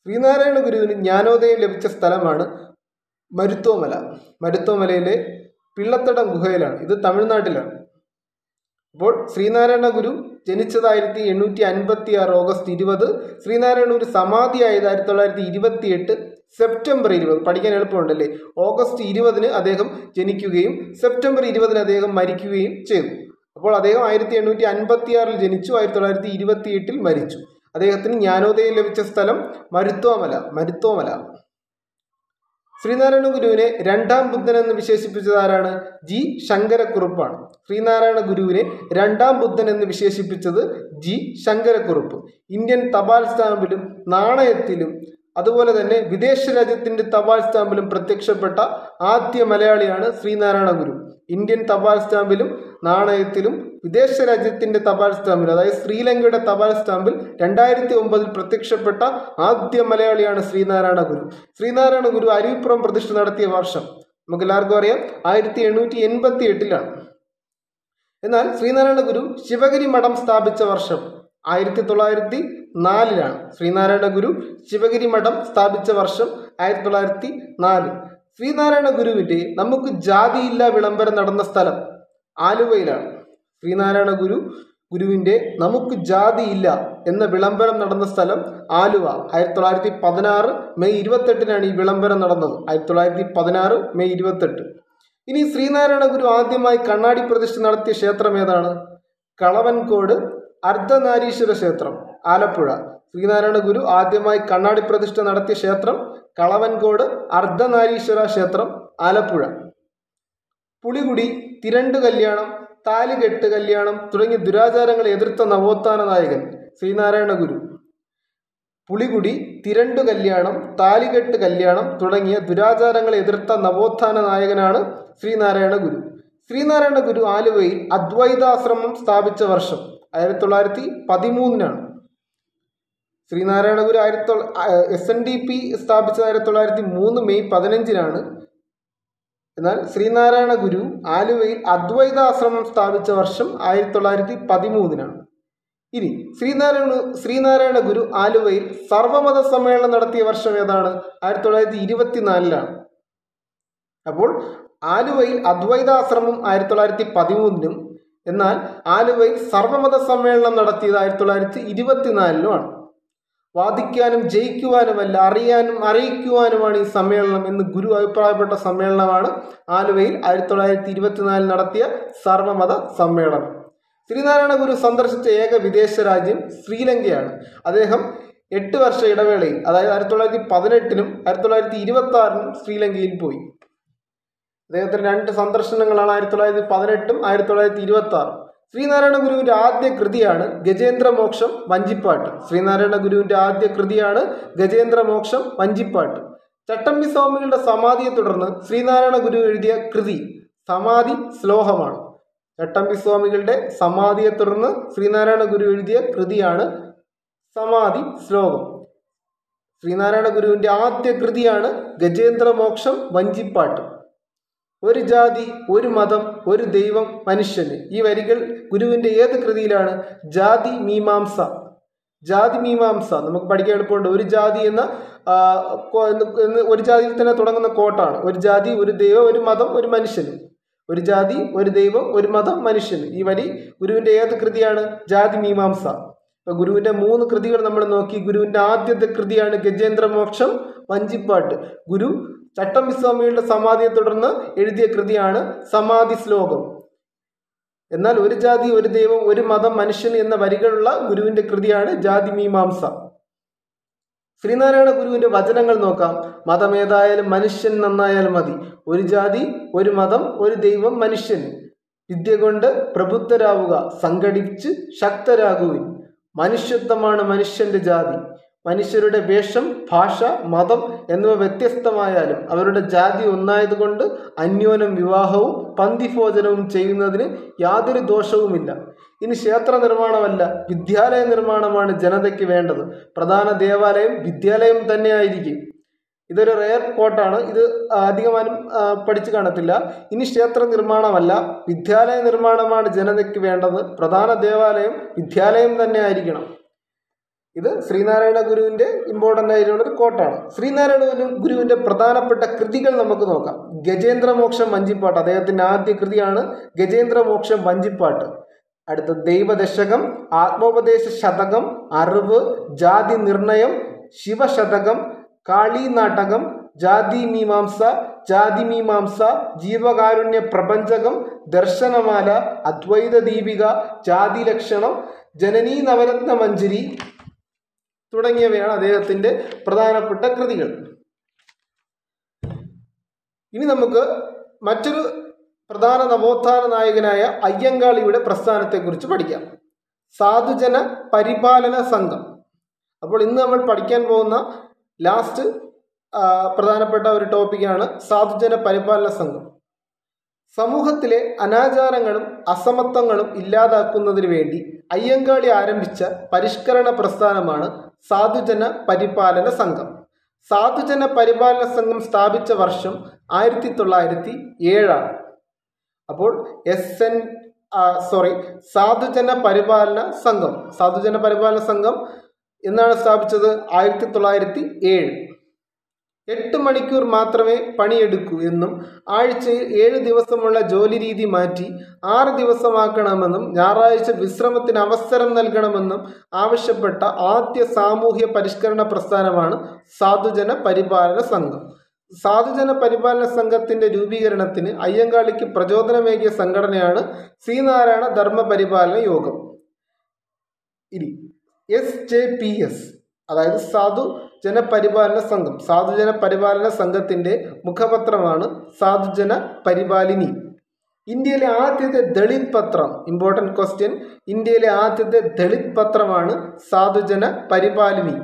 ശ്രീനാരായണ ഗുരുവിന് ജ്ഞാനോദയം ലഭിച്ച സ്ഥലമാണ് മരുത്തോമല മരുത്തോമലയിലെ പിള്ളത്തടം ഗുഹയിലാണ്. ഇത് തമിഴ്നാട്ടിലാണ്. അപ്പോൾ ശ്രീനാരായണ ഗുരു ജനിച്ചത് ആയിരത്തി എണ്ണൂറ്റി അൻപത്തി ആറ് ഓഗസ്റ്റ് ഇരുപത് ശ്രീനാരായണ സമാധി സമാധിയായത് ആയിരത്തി തൊള്ളായിരത്തി ഇരുപത്തി എട്ട് സെപ്റ്റംബർ ഇരുപത്. പഠിക്കാൻ എളുപ്പമുണ്ടല്ലേ? ഓഗസ്റ്റ് ഇരുപതിന് അദ്ദേഹം ജനിക്കുകയും സെപ്റ്റംബർ ഇരുപതിന് അദ്ദേഹം മരിക്കുകയും ചെയ്തു. അപ്പോൾ അദ്ദേഹം ആയിരത്തി എണ്ണൂറ്റി അൻപത്തി ആറിൽ ജനിച്ചു ആയിരത്തി തൊള്ളായിരത്തി ഇരുപത്തി എട്ടിൽ മരിച്ചു. അദ്ദേഹത്തിന് ജ്ഞാനോദയം ലഭിച്ച സ്ഥലം മരുത്തോമല മരുത്തോമല ശ്രീനാരായണ ഗുരുവിനെ രണ്ടാം ബുദ്ധൻ എന്ന് വിശേഷിപ്പിച്ചത് ആരാണ്? ജി ശങ്കരക്കുറുപ്പാണ്. ശ്രീനാരായണ ഗുരുവിനെ രണ്ടാം ബുദ്ധൻ എന്ന് വിശേഷിപ്പിച്ചത് ജി ശങ്കരക്കുറുപ്പ്. ഇന്ത്യൻ തപാൽ സ്റ്റാമ്പിലും നാണയത്തിലും അതുപോലെ തന്നെ വിദേശ രാജ്യത്തിന്റെ തപാൽ സ്റ്റാമ്പിലും പ്രത്യക്ഷപ്പെട്ട ആദ്യ മലയാളിയാണ് ശ്രീനാരായണ ഗുരു. ഇന്ത്യൻ തപാൽ സ്റ്റാമ്പിലും നാണയത്തിലും വിദേശ രാജ്യത്തിന്റെ തപാൽ സ്റ്റാമ്പിൽ അതായത് ശ്രീലങ്കയുടെ തപാൽ സ്റ്റാമ്പിൽ രണ്ടായിരത്തി ഒമ്പതിൽ പ്രത്യക്ഷപ്പെട്ട ആദ്യ മലയാളിയാണ് ശ്രീനാരായണ ഗുരു. ശ്രീനാരായണ ഗുരു അരുവിപ്പുറം പ്രതിഷ്ഠ നടത്തിയ വർഷം നമുക്ക് എല്ലാവർക്കും അറിയാം ആയിരത്തി എണ്ണൂറ്റി എൺപത്തി എട്ടിലാണ് എന്നാൽ ശ്രീനാരായണ ഗുരു ശിവഗിരി മഠം സ്ഥാപിച്ച വർഷം ആയിരത്തി തൊള്ളായിരത്തി നാലിലാണ് ശ്രീനാരായണ ഗുരു ശിവഗിരി മഠം സ്ഥാപിച്ച വർഷം ആയിരത്തി തൊള്ളായിരത്തി നാല് ശ്രീനാരായണ ഗുരുവിന്റെ നമുക്ക് ജാതിയില്ല വിളംബരം നടന്ന സ്ഥലം ആലുവയിലാണ്. ശ്രീനാരായണ ഗുരു ഗുരുവിന്റെ നമുക്ക് ജാതിയില്ല എന്ന വിളംബരം നടന്ന സ്ഥലം ആലുവ. ആയിരത്തി തൊള്ളായിരത്തി പതിനാറ് മെയ് ഇരുപത്തെട്ടിനാണ് ഈ വിളംബരം നടന്നത്. ആയിരത്തി തൊള്ളായിരത്തി പതിനാറ് മെയ് ഇരുപത്തെട്ട്. ഇനി ശ്രീനാരായണ ഗുരു ആദ്യമായി കണ്ണാടി പ്രതിഷ്ഠ നടത്തിയ ക്ഷേത്രം ഏതാണ്? കളവൻകോട് അർദ്ധനാരീശ്വര ക്ഷേത്രം ആലപ്പുഴ. ശ്രീനാരായണ ഗുരു ആദ്യമായി കണ്ണാടി പ്രതിഷ്ഠ നടത്തിയ ക്ഷേത്രം കളവൻകോട് അർദ്ധനാരീശ്വര ക്ഷേത്രം ആലപ്പുഴ. പുളികുടി തിരണ്ട് കല്യാണം താലികെട്ട് കല്യാണം തുടങ്ങിയ ദുരാചാരങ്ങളെ എതിർത്ത നവോത്ഥാന നായകൻ ശ്രീനാരായണ ഗുരു. പുളികുടി തിരണ്ടു കല്യാണം താലികെട്ട് കല്യാണം തുടങ്ങിയ ദുരാചാരങ്ങളെ എതിർത്ത നവോത്ഥാന നായകനാണ് ശ്രീനാരായണ ഗുരു. ശ്രീനാരായണ ഗുരു ആലുവയിൽ അദ്വൈതാശ്രമം സ്ഥാപിച്ച വർഷം ആയിരത്തി തൊള്ളായിരത്തി പതിമൂന്നിനാണ്. ശ്രീനാരായണ ഗുരു ആയിരത്തി എസ് എൻ ഡി പി സ്ഥാപിച്ചത് ആയിരത്തി തൊള്ളായിരത്തി മൂന്ന് മെയ് പതിനഞ്ചിനാണ് എന്നാൽ ശ്രീനാരായണ ഗുരു ആലുവയിൽ അദ്വൈതാശ്രമം സ്ഥാപിച്ച വർഷം ആയിരത്തി തൊള്ളായിരത്തി പതിമൂന്നിനാണ് ഇനി ശ്രീനാരായണ ശ്രീനാരായണ ഗുരു ആലുവയിൽ സർവമത സമ്മേളനം നടത്തിയ വർഷം ഏതാണ്? ആയിരത്തി തൊള്ളായിരത്തി ഇരുപത്തിനാലിലാണ് അപ്പോൾ ആലുവയിൽ അദ്വൈതാശ്രമം ആയിരത്തി തൊള്ളായിരത്തി പതിമൂന്നിനും എന്നാൽ ആലുവയിൽ സർവമത സമ്മേളനം നടത്തിയത് ആയിരത്തി തൊള്ളായിരത്തി ഇരുപത്തിനാലിലുമാണ് വാദിക്കാനും ജയിക്കുവാനുമല്ല അറിയാനും അറിയിക്കുവാനുമാണ് ഈ സമ്മേളനം എന്ന് ഗുരു അഭിപ്രായപ്പെട്ട സമ്മേളനമാണ് ആലുവയിൽ ആയിരത്തി തൊള്ളായിരത്തി ഇരുപത്തിനാലിൽ നടത്തിയ സർവമത സമ്മേളനം. ശ്രീനാരായണ ഗുരു സന്ദർശിച്ച ഏക വിദേശ രാജ്യം ശ്രീലങ്കയാണ്. അദ്ദേഹം എട്ട് വർഷ ഇടവേളയിൽ അതായത് ആയിരത്തി തൊള്ളായിരത്തി പതിനെട്ടിനും ആയിരത്തി തൊള്ളായിരത്തി ഇരുപത്തി ആറിനും ശ്രീലങ്കയിൽ പോയി. അദ്ദേഹത്തിന് രണ്ട് സന്ദർശനങ്ങളാണ് ആയിരത്തി തൊള്ളായിരത്തി പതിനെട്ടും ആയിരത്തി തൊള്ളായിരത്തി ഇരുപത്തി ആറും ശ്രീനാരായണ ഗുരുവിന്റെ ആദ്യ കൃതിയാണ് ഗജേന്ദ്രമോക്ഷം വഞ്ചിപ്പാട്ട്. ശ്രീനാരായണ ഗുരുവിന്റെ ആദ്യ കൃതിയാണ് ഗജേന്ദ്രമോക്ഷം വഞ്ചിപ്പാട്ട്. ചട്ടമ്പി സ്വാമികളുടെ സമാധിയെ തുടർന്ന് ശ്രീനാരായണ ഗുരു എഴുതിയ കൃതി സമാധി ശ്ലോകമാണ്. ചട്ടമ്പി സ്വാമികളുടെ സമാധിയെ തുടർന്ന് ശ്രീനാരായണ ഗുരു എഴുതിയ കൃതിയാണ് സമാധി ശ്ലോകം. ശ്രീനാരായണ ഗുരുവിന്റെ ആദ്യ കൃതിയാണ് ഗജേന്ദ്രമോക്ഷം വഞ്ചിപ്പാട്ട്. ഒരു ജാതി ഒരു മതം ഒരു ദൈവം മനുഷ്യന്. ഈ വരികൾ ഗുരുവിന്റെ ഏത് കൃതിയിലാണ്? ജാതി മീമാംസ. ജാതി മീമാംസ. നമുക്ക് പഠിക്കാൻ എളുപ്പമുണ്ട്. ഒരു ജാതി എന്ന ഒരു ജാതിയിൽ തന്നെ തുടങ്ങുന്ന കോട്ടാണ്. ഒരു ജാതി ഒരു ദൈവം ഒരു മതം ഒരു മനുഷ്യന്. ഒരു ജാതി ഒരു ദൈവം ഒരു മതം മനുഷ്യന്. ഈ വരി ഗുരുവിന്റെ ഏത് കൃതിയാണ്? ജാതി മീമാംസ. ഇപ്പൊ ഗുരുവിന്റെ മൂന്ന് കൃതികൾ നമ്മൾ നോക്കി. ഗുരുവിന്റെ ആദ്യത്തെ കൃതിയാണ് ഗജേന്ദ്രമോക്ഷം വഞ്ചിപ്പാട്ട്. ഗുരു ചട്ടമ്പിസ്വാമികളുടെ സമാധിയെ തുടർന്ന് എഴുതിയ കൃതിയാണ് സമാധി ശ്ലോകം. എന്നാൽ ഒരു ജാതി ഒരു ദൈവം ഒരു മതം മനുഷ്യൻ എന്ന വരികളുള്ള ഗുരുവിന്റെ കൃതിയാണ് ജാതി മീമാംസ. ശ്രീനാരായണ ഗുരുവിന്റെ വചനങ്ങൾ നോക്കാം. മതമേതായാലും മനുഷ്യൻ നന്നായാൽ മതി. ഒരു ജാതി ഒരു മതം ഒരു ദൈവം മനുഷ്യൻ. വിദ്യ കൊണ്ട് പ്രബുദ്ധരാവുക സംഘടിച്ച് ശക്തരാകുവിൻ. മനുഷ്യത്വമാണ് മനുഷ്യന്റെ ജാതി. മനുഷ്യരുടെ വേഷം ഭാഷ മതം എന്നിവ വ്യത്യസ്തമായാലും അവരുടെ ജാതി ഒന്നായതുകൊണ്ട് അന്യോനം വിവാഹവും പന്തിഭോജനവും ചെയ്യുന്നതിന് യാതൊരു ദോഷവുമില്ല. ഇനി ക്ഷേത്ര നിർമ്മാണമല്ല വിദ്യാലയ നിർമ്മാണമാണ് ജനതയ്ക്ക് വേണ്ടത്. പ്രധാന ദേവാലയം വിദ്യാലയം തന്നെയായിരിക്കും. ഇതൊരു റെയർ കോട്ടാണ് ഇത് അധികമാനും പഠിച്ചു കാണത്തില്ല. ഇനി ക്ഷേത്ര നിർമ്മാണമല്ല വിദ്യാലയ നിർമ്മാണമാണ് ജനതയ്ക്ക് വേണ്ടത്. പ്രധാന ദേവാലയം വിദ്യാലയം തന്നെ ആയിരിക്കണം ഇത് ശ്രീനാരായണ ഗുരുവിന്റെ ഇമ്പോർട്ടന്റ് ആയിട്ടുള്ള ഒരു കോട്ടാണ് ശ്രീനാരായണ ഗുരു- ഗുരുവിന്റെ പ്രധാനപ്പെട്ട കൃതികൾ നമുക്ക് നോക്കാം. ഗജേന്ദ്രമോക്ഷം വഞ്ചിപ്പാട്ട്. അദ്ദേഹത്തിന്റെ ആദ്യ കൃതിയാണ് ഗജേന്ദ്രമോക്ഷം വഞ്ചിപ്പാട്ട്. അടുത്ത ദൈവദശകം ആത്മോപദേശ ശതകം അറിവ് ജാതി നിർണയം ശിവശതകം കാളി നാടകം ജാതി മീമാംസ ജാതി മീമാംസ ജീവകാരുണ്യ പ്രപഞ്ചകം ദർശനമാല അദ്വൈത ദീപിക ജാതി ലക്ഷണം ജനനീ നവരത്ന മഞ്ജരി തുടങ്ങിയവയാണ് അദ്ദേഹത്തിന്റെ പ്രധാനപ്പെട്ട കൃതികൾ. ഇനി നമുക്ക് മറ്റൊരു പ്രധാന നവോത്ഥാന നായകനായ അയ്യങ്കാളിയുടെ പ്രസ്ഥാനത്തെക്കുറിച്ച് പഠിക്കാം. സാധുജന പരിപാലന സംഘം. അപ്പോൾ ഇന്ന് നമ്മൾ പഠിക്കാൻ പോകുന്ന ലാസ്റ്റ് പ്രധാനപ്പെട്ട ഒരു ടോപ്പിക്കാണ് സാധുജന പരിപാലന സംഘം. സമൂഹത്തിലെ അനാചാരങ്ങളും അസമത്വങ്ങളും ഇല്ലാതാക്കുന്നതിന് വേണ്ടി അയ്യങ്കാളി ആരംഭിച്ച പരിഷ്കരണ പ്രസ്ഥാനമാണ് സാധുജന പരിപാലന സംഘം. സാധുജന പരിപാലന സംഘം സ്ഥാപിച്ച വർഷം ആയിരത്തി തൊള്ളായിരത്തി ഏഴാണ് അപ്പോൾ എസ് എൻ സോറി സാധുജന പരിപാലന സംഘം. സാധുജന പരിപാലന സംഘം എന്നാണ് സ്ഥാപിച്ചത്? ആയിരത്തി തൊള്ളായിരത്തി ഏഴ് എട്ട് മണിക്കൂർ മാത്രമേ പണിയെടുക്കൂ എന്നും ആഴ്ചയിൽ ഏഴ് ദിവസമുള്ള ജോലി രീതി മാറ്റി ആറ് ദിവസമാക്കണമെന്നും ഞായറാഴ്ച വിശ്രമത്തിന് അവസരം നൽകണമെന്നും ആവശ്യപ്പെട്ട ആദ്യ സാമൂഹ്യ പരിഷ്കരണ പ്രസ്ഥാനമാണ് സാധുജന പരിപാലന സംഘം. സാധുജന പരിപാലന സംഘത്തിന്റെ രൂപീകരണത്തിന് അയ്യങ്കാളിക്ക് പ്രചോദനമേകിയ സംഘടനയാണ് ശ്രീനാരായണ ധർമ്മ പരിപാലന യോഗം. ഇനി എസ് ജെ പി എസ് അതായത് സാധു ജനപരിപാലന സംഘം സാധുജന പരിപാലന സംഘത്തിന്റെ മുഖപത്രമാണ് സാധുജന പരിപാലിനി ഇന്ത്യയിലെ ആദ്യത്തെ ദളിത് പത്രം ഇമ്പോർട്ടന്റ് ക്വസ്റ്റ്യൻ ഇന്ത്യയിലെ ആദ്യത്തെ ദളിത് പത്രമാണ് സാധുജന പരിപാലിനി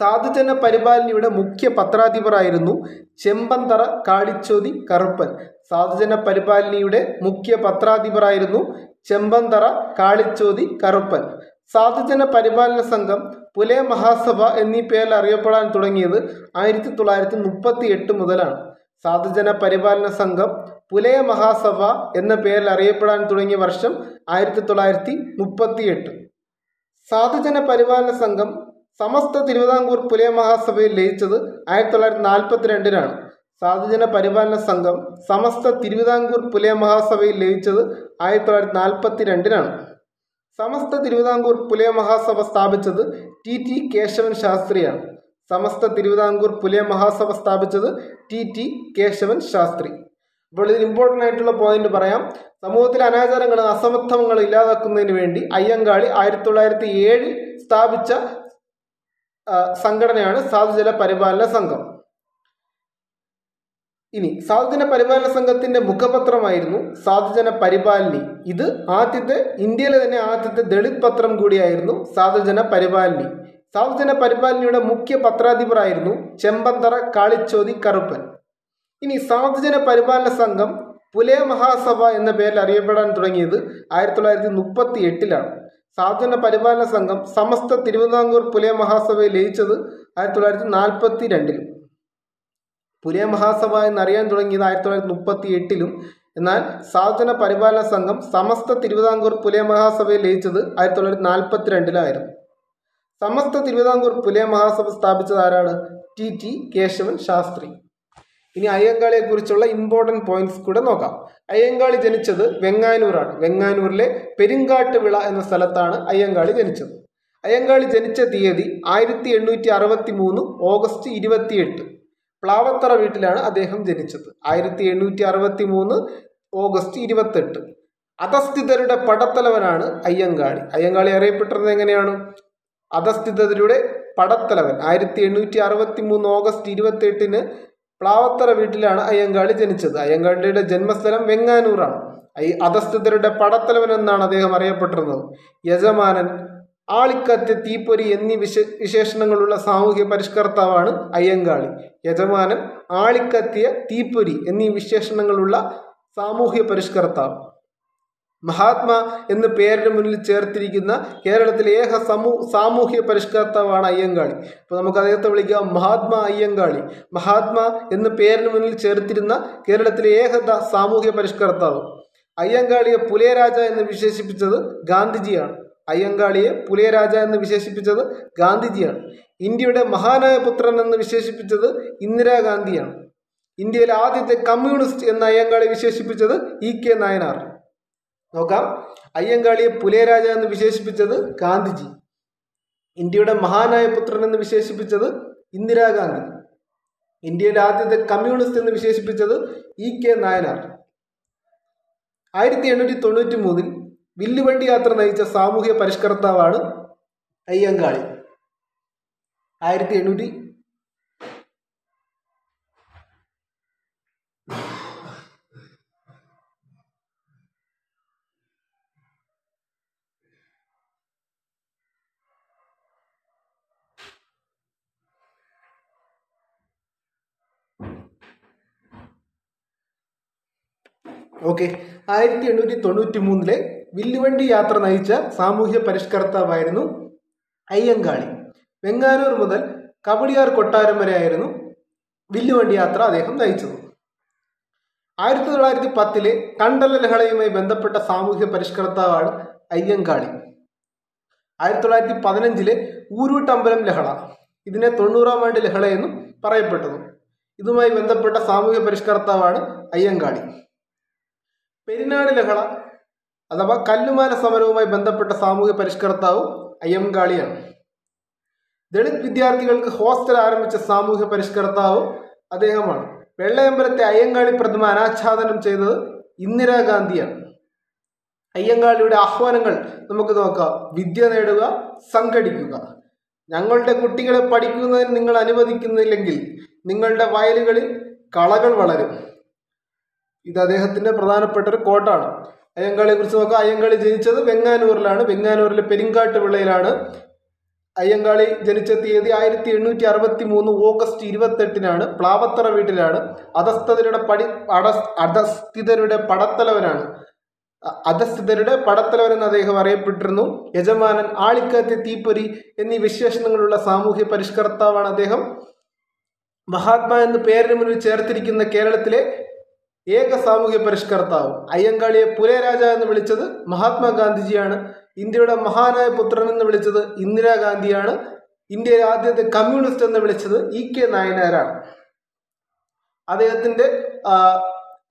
സാധുജന പരിപാലനയുടെ മുഖ്യ പത്രാധിപരായിരുന്നു ചെമ്പന്തറ കാളിച്ചോതി കറുപ്പൻ. സാധുജന പരിപാലനയുടെ മുഖ്യ പത്രാധിപരായിരുന്നു ചെമ്പന്തറ കാളിച്ചോതി കറുപ്പൻ. സാധുജന പരിപാലന സംഘം പുലയ മഹാസഭ എന്നീ പേരിൽ അറിയപ്പെടാൻ തുടങ്ങിയത് ആയിരത്തി തൊള്ളായിരത്തി മുപ്പത്തി എട്ട് മുതലാണ്. സാധുജന പരിപാലന സംഘം പുലയ മഹാസഭ എന്ന പേരിൽ അറിയപ്പെടാൻ തുടങ്ങിയ വർഷം ആയിരത്തി തൊള്ളായിരത്തി മുപ്പത്തി എട്ട് സാധുജന പരിപാലന സംഘം സമസ്ത തിരുവിതാംകൂർ പുലയ മഹാസഭയിൽ ലയിച്ചത് ആയിരത്തി തൊള്ളായിരത്തി നാൽപ്പത്തിരണ്ടിനാണ് സാധുജന പരിപാലന സംഘം സമസ്ത തിരുവിതാംകൂർ പുലയ മഹാസഭയിൽ ലയിച്ചത് ആയിരത്തി തൊള്ളായിരത്തി നാൽപ്പത്തി രണ്ടിനാണ് സമസ്ത തിരുവിതാംകൂർ പുലയ മഹാസഭ സ്ഥാപിച്ചത് ടി ടി കേശവൻ ശാസ്ത്രിയാണ്. സമസ്ത തിരുവിതാംകൂർ പുലയ മഹാസഭ സ്ഥാപിച്ചത് ടി ടി കേശവൻ ശാസ്ത്രി. അപ്പോൾ ഇതിൽ ഇമ്പോർട്ടന്റ് ആയിട്ടുള്ള പോയിന്റ് പറയാം. സമൂഹത്തിലെ അനാചാരങ്ങൾ അസമത്വങ്ങൾ ഇല്ലാതാക്കുന്നതിന് വേണ്ടി അയ്യങ്കാളി ആയിരത്തി തൊള്ളായിരത്തി ഏഴിൽ സ്ഥാപിച്ച സംഘടനയാണ് സാധുജല പരിപാലന സംഘം. ഇനി സാധുജന പരിപാലന സംഘത്തിന്റെ മുഖപത്രമായിരുന്നു സാധുജന പരിപാലിനി. ഇത് ആദ്യത്തെ ഇന്ത്യയിലെ തന്നെ ആദ്യത്തെ ദളിത് പത്രം കൂടിയായിരുന്നു സാധുജന പരിപാലിനി. സാധുജന പരിപാലനയുടെ മുഖ്യ പത്രാധിപരായിരുന്നു ചെമ്പന്തറ കാളിച്ചോതി കറുപ്പൻ. ഇനി സാധുജന പരിപാലന സംഘം പുലയ മഹാസഭ എന്ന പേരിൽ അറിയപ്പെടാൻ തുടങ്ങിയത് ആയിരത്തി തൊള്ളായിരത്തി മുപ്പത്തി എട്ടിലാണ് സാധുജന പരിപാലന സംഘം സമസ്ത തിരുവിതാംകൂർ പുലയ മഹാസഭയിൽ ലയിച്ചത് ആയിരത്തി തൊള്ളായിരത്തി നാൽപ്പത്തി രണ്ടിലും പുലയ മഹാസഭ എന്നറിയാൻ തുടങ്ങിയത് ആയിരത്തി തൊള്ളായിരത്തി മുപ്പത്തി എട്ടിലും എന്നാൽ സാധന പരിപാലന സംഘം സമസ്ത തിരുവിതാംകൂർ പുലയ മഹാസഭയിൽ ലയിച്ചത് ആയിരത്തി തൊള്ളായിരത്തി നാൽപ്പത്തി രണ്ടിലായിരുന്നു സമസ്ത തിരുവിതാംകൂർ പുലയ മഹാസഭ സ്ഥാപിച്ചത് ആരാണ്? T T Keshavan Shastri. ഇനി അയ്യങ്കാളിയെ കുറിച്ചുള്ള ഇമ്പോർട്ടന്റ് പോയിന്റ്സ് കൂടെ നോക്കാം. അയ്യങ്കാളി ജനിച്ചത് വെങ്ങാനൂരാണ്. വെങ്ങാനൂരിലെ പെരുങ്കാട്ടുവിള എന്ന സ്ഥലത്താണ് അയ്യങ്കാളി ജനിച്ചത്. അയ്യങ്കാളി ജനിച്ച തീയതി ആയിരത്തി എണ്ണൂറ്റി അറുപത്തി മൂന്ന് ഓഗസ്റ്റ് ഇരുപത്തിയെട്ട്. പ്ലാവത്തറ വീട്ടിലാണ് അദ്ദേഹം ജനിച്ചത്. ആയിരത്തി എണ്ണൂറ്റി അറുപത്തി മൂന്ന് ഓഗസ്റ്റ് ഇരുപത്തെട്ട്. അധസ്ഥിതരുടെ പടത്തലവനാണ് അയ്യങ്കാളി. അയ്യങ്കാളി അറിയപ്പെട്ടിരുന്നത് എങ്ങനെയാണ്? അധസ്ഥിതരുടെ പടത്തലവൻ. ആയിരത്തി എണ്ണൂറ്റി അറുപത്തി മൂന്ന് ഓഗസ്റ്റ് ഇരുപത്തി എട്ടിന് പ്ലാവത്തറ വീട്ടിലാണ് അയ്യങ്കാളി ജനിച്ചത്. അയ്യങ്കാളിയുടെ ജന്മസ്ഥലം വെങ്ങാനൂറാണ്. അധസ്ഥിതരുടെ പടത്തലവൻ എന്നാണ് അദ്ദേഹം അറിയപ്പെട്ടിരുന്നത്. യജമാനൻ ആളിക്കത്ത് തീപ്പൊരി എന്നീ വിശ വിശേഷണങ്ങളുള്ള സാമൂഹ്യ പരിഷ്കർത്താവാണ് അയ്യങ്കാളി. യജമാനൻ ആളിക്കത്തിയ തീപ്പൊരി എന്നീ വിശേഷണങ്ങളുള്ള സാമൂഹ്യ പരിഷ്കർത്താവ്. മഹാത്മാ എന്ന പേരിന് മുന്നിൽ ചേർത്തിരിക്കുന്ന കേരളത്തിലെ ഏക സമൂ സാമൂഹ്യ പരിഷ്കർത്താവാണ് അയ്യങ്കാളി. അപ്പോൾ നമുക്ക് അദ്ദേഹത്തെ വിളിക്കാം. മഹാത്മാ അയ്യങ്കാളി. മഹാത്മാ എന്ന പേരിന് മുന്നിൽ ചേർത്തിരുന്ന കേരളത്തിലെ ഏക സാമൂഹ്യ പരിഷ്കർത്താവ്. അയ്യങ്കാളിയെ പുലയരാജ എന്ന് വിശേഷിപ്പിച്ചത് ഗാന്ധിജിയാണ്. അയ്യങ്കാളിയെ പുലയരാജ എന്ന് വിശേഷിപ്പിച്ചത് ഗാന്ധിജിയാണ്. ഇന്ത്യയുടെ മഹാനായ പുത്രൻ എന്ന് വിശേഷിപ്പിച്ചത് ഇന്ദിരാഗാന്ധിയാണ്. ഇന്ത്യയിലെ ആദ്യത്തെ കമ്മ്യൂണിസ്റ്റ് എന്ന് അയ്യങ്കാളി വിശേഷിപ്പിച്ചത് ഇ കെ നായനാർ. നോക്കാം. അയ്യങ്കാളിയെ പുലയരാജ എന്ന് വിശേഷിപ്പിച്ചത് ഗാന്ധിജി. ഇന്ത്യയുടെ മഹാനായ പുത്രൻ എന്ന് വിശേഷിപ്പിച്ചത് ഇന്ദിരാഗാന്ധി. ഇന്ത്യയിലെ ആദ്യത്തെ കമ്മ്യൂണിസ്റ്റ് എന്ന് വിശേഷിപ്പിച്ചത് ഇ കെ നായനാർ. ആയിരത്തി എണ്ണൂറ്റി തൊണ്ണൂറ്റി മൂന്നിൽ വില്ലുവണ്ടി യാത്ര നയിച്ച സാമൂഹ്യ പരിഷ്കർത്താവാണ് അയ്യങ്കാളി. ആയിരത്തി എണ്ണൂറ്റി ഓക്കെ. ആയിരത്തി എണ്ണൂറ്റി തൊണ്ണൂറ്റി മൂന്നിലെ വില്ലുവണ്ടി യാത്ര നയിച്ച സാമൂഹ്യ പരിഷ്കർത്താവായിരുന്നു അയ്യങ്കാളി. വെങ്ങാനൂർ മുതൽ കവടിയാർ കൊട്ടാരം വരെയായിരുന്നു വില്ലുവണ്ടി യാത്ര അദ്ദേഹം നയിച്ചത്. ആയിരത്തി തൊള്ളായിരത്തി പത്തിലെ കണ്ടല ലഹളയുമായി ബന്ധപ്പെട്ട സാമൂഹ്യ പരിഷ്കർത്താവാണ് അയ്യങ്കാളി. ആയിരത്തി തൊള്ളായിരത്തി പതിനഞ്ചിലെ ഊരൂട്ടമ്പലം ലഹള. ഇതിനെ തൊണ്ണൂറാം ആണ്ട് ലഹള എന്നും പറയപ്പെട്ടത്. ഇതുമായി ബന്ധപ്പെട്ട സാമൂഹ്യ പരിഷ്കർത്താവാണ് അയ്യങ്കാളി. പെരിനാട് ലഹള അഥവാ കല്ലുമാല സമരവുമായി ബന്ധപ്പെട്ട സാമൂഹ്യ പരിഷ്കർത്താവും അയ്യങ്കാളിയാണ് ദളിത് വിദ്യാർത്ഥികൾക്ക് ഹോസ്റ്റൽ ആരംഭിച്ച സാമൂഹ്യ പരിഷ്കർത്താവും അദ്ദേഹമാണ്. വെള്ളയമ്പലത്തെ അയ്യങ്കാളി പ്രതിമ അനാച്ഛാദനം ചെയ്തത് ഇന്ദിരാഗാന്ധിയാണ്. അയ്യങ്കാളിയുടെ ആഹ്വാനങ്ങൾ നമുക്ക് നോക്കാം. വിദ്യ നേടുക സംഘടിക്കുക. ഞങ്ങളുടെ കുട്ടികളെ പഠിക്കുന്നതിന് നിങ്ങൾ അനുവദിക്കുന്നില്ലെങ്കിൽ നിങ്ങളുടെ വയലുകളിൽ കളകൾ വളരും. ഇത് അദ്ദേഹത്തിന്റെ പ്രധാനപ്പെട്ട ഒരു കോട്ടാണ് അയ്യങ്കാളിയെ കുറിച്ച് നോക്കാം. അയ്യങ്കാളി ജനിച്ചത് വെങ്ങാനൂരിലാണ്. വെങ്ങാനൂരിലെ പെരിങ്കാട്ട് വിളയിലാണ്. അയ്യങ്കാളി ജനിച്ച തീയതി ആയിരത്തി എണ്ണൂറ്റി അറുപത്തി മൂന്ന് ഓഗസ്റ്റ് ഇരുപത്തെട്ടിനാണ്. പ്ലാവത്തറ വീട്ടിലാണ്. അധസ്ഥിതരുടെ പടി അടസ് അധസ്ഥിതരുടെ പടത്തലവനാണ്. അധസ്ഥിതരുടെ പടത്തലവൻ എന്ന് അദ്ദേഹം അറിയപ്പെട്ടിരുന്നു. യജമാനൻ ആളിക്കാറ്റ് തീപ്പൊരി എന്നീ വിശേഷണങ്ങളുള്ള സാമൂഹ്യ പരിഷ്കർത്താവാണ് അദ്ദേഹം. മഹാത്മാ എന്ന് പേരിന് മുന്നിൽ ചേർത്തിരിക്കുന്ന കേരളത്തിലെ ഏക സാമൂഹ്യ പരിഷ്കർത്താവ് അയ്യങ്കാളിയെ പുലയരാജ എന്ന് വിളിച്ചത് മഹാത്മാഗാന്ധിജിയാണ്. ഇന്ത്യയുടെ മഹാനായ പുത്രൻ എന്ന് വിളിച്ചത് ഇന്ദിരാഗാന്ധിയാണ്. ഇന്ത്യയിലെ ആദ്യത്തെ കമ്മ്യൂണിസ്റ്റ് എന്ന് വിളിച്ചത് ഇ കെ നായനാരാണ്. അദ്ദേഹത്തിന്റെ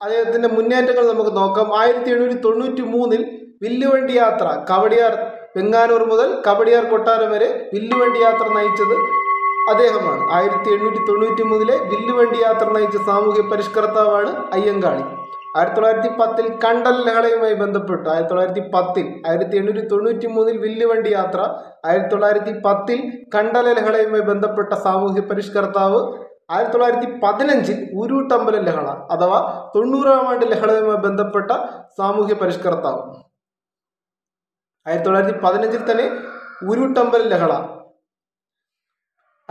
അദ്ദേഹത്തിന്റെ മുന്നേറ്റങ്ങൾ നമുക്ക് നോക്കാം. ആയിരത്തി എണ്ണൂറ്റി തൊണ്ണൂറ്റി മൂന്നിൽ വില്ലുവണ്ടി യാത്ര കവടിയാർ വെങ്ങാനൂർ മുതൽ കവടിയാർ കൊട്ടാരം വരെ വില്ലുവണ്ടി യാത്ര നയിച്ചത് അദ്ദേഹമാണ്. ആയിരത്തി എണ്ണൂറ്റി തൊണ്ണൂറ്റി മൂന്നിലെ വില്ലുവണ്ടി യാത്ര നയിച്ച സാമൂഹ്യ പരിഷ്കർത്താവാണ് അയ്യങ്കാളി. ആയിരത്തി തൊള്ളായിരത്തി പത്തിൽ കണ്ടൽ ലഹളയുമായി ബന്ധപ്പെട്ട് ആയിരത്തി തൊള്ളായിരത്തി പത്തിൽ ആയിരത്തി എണ്ണൂറ്റി തൊണ്ണൂറ്റി മൂന്നിൽ വില്ലുവണ്ടി യാത്ര ആയിരത്തി തൊള്ളായിരത്തി പത്തിൽ കണ്ടല ലഹളയുമായി ബന്ധപ്പെട്ട സാമൂഹ്യ പരിഷ്കർത്താവ് ആയിരത്തി തൊള്ളായിരത്തി പതിനഞ്ചിൽ ഉരുട്ടമ്പല ലഹള അഥവാ തൊണ്ണൂറാം ആണ്ട് ലഹളയുമായി ബന്ധപ്പെട്ട സാമൂഹ്യ പരിഷ്കർത്താവ്. ആയിരത്തി തൊള്ളായിരത്തി പതിനഞ്ചിൽ തന്നെ ഉരുട്ടമ്പല ലഹള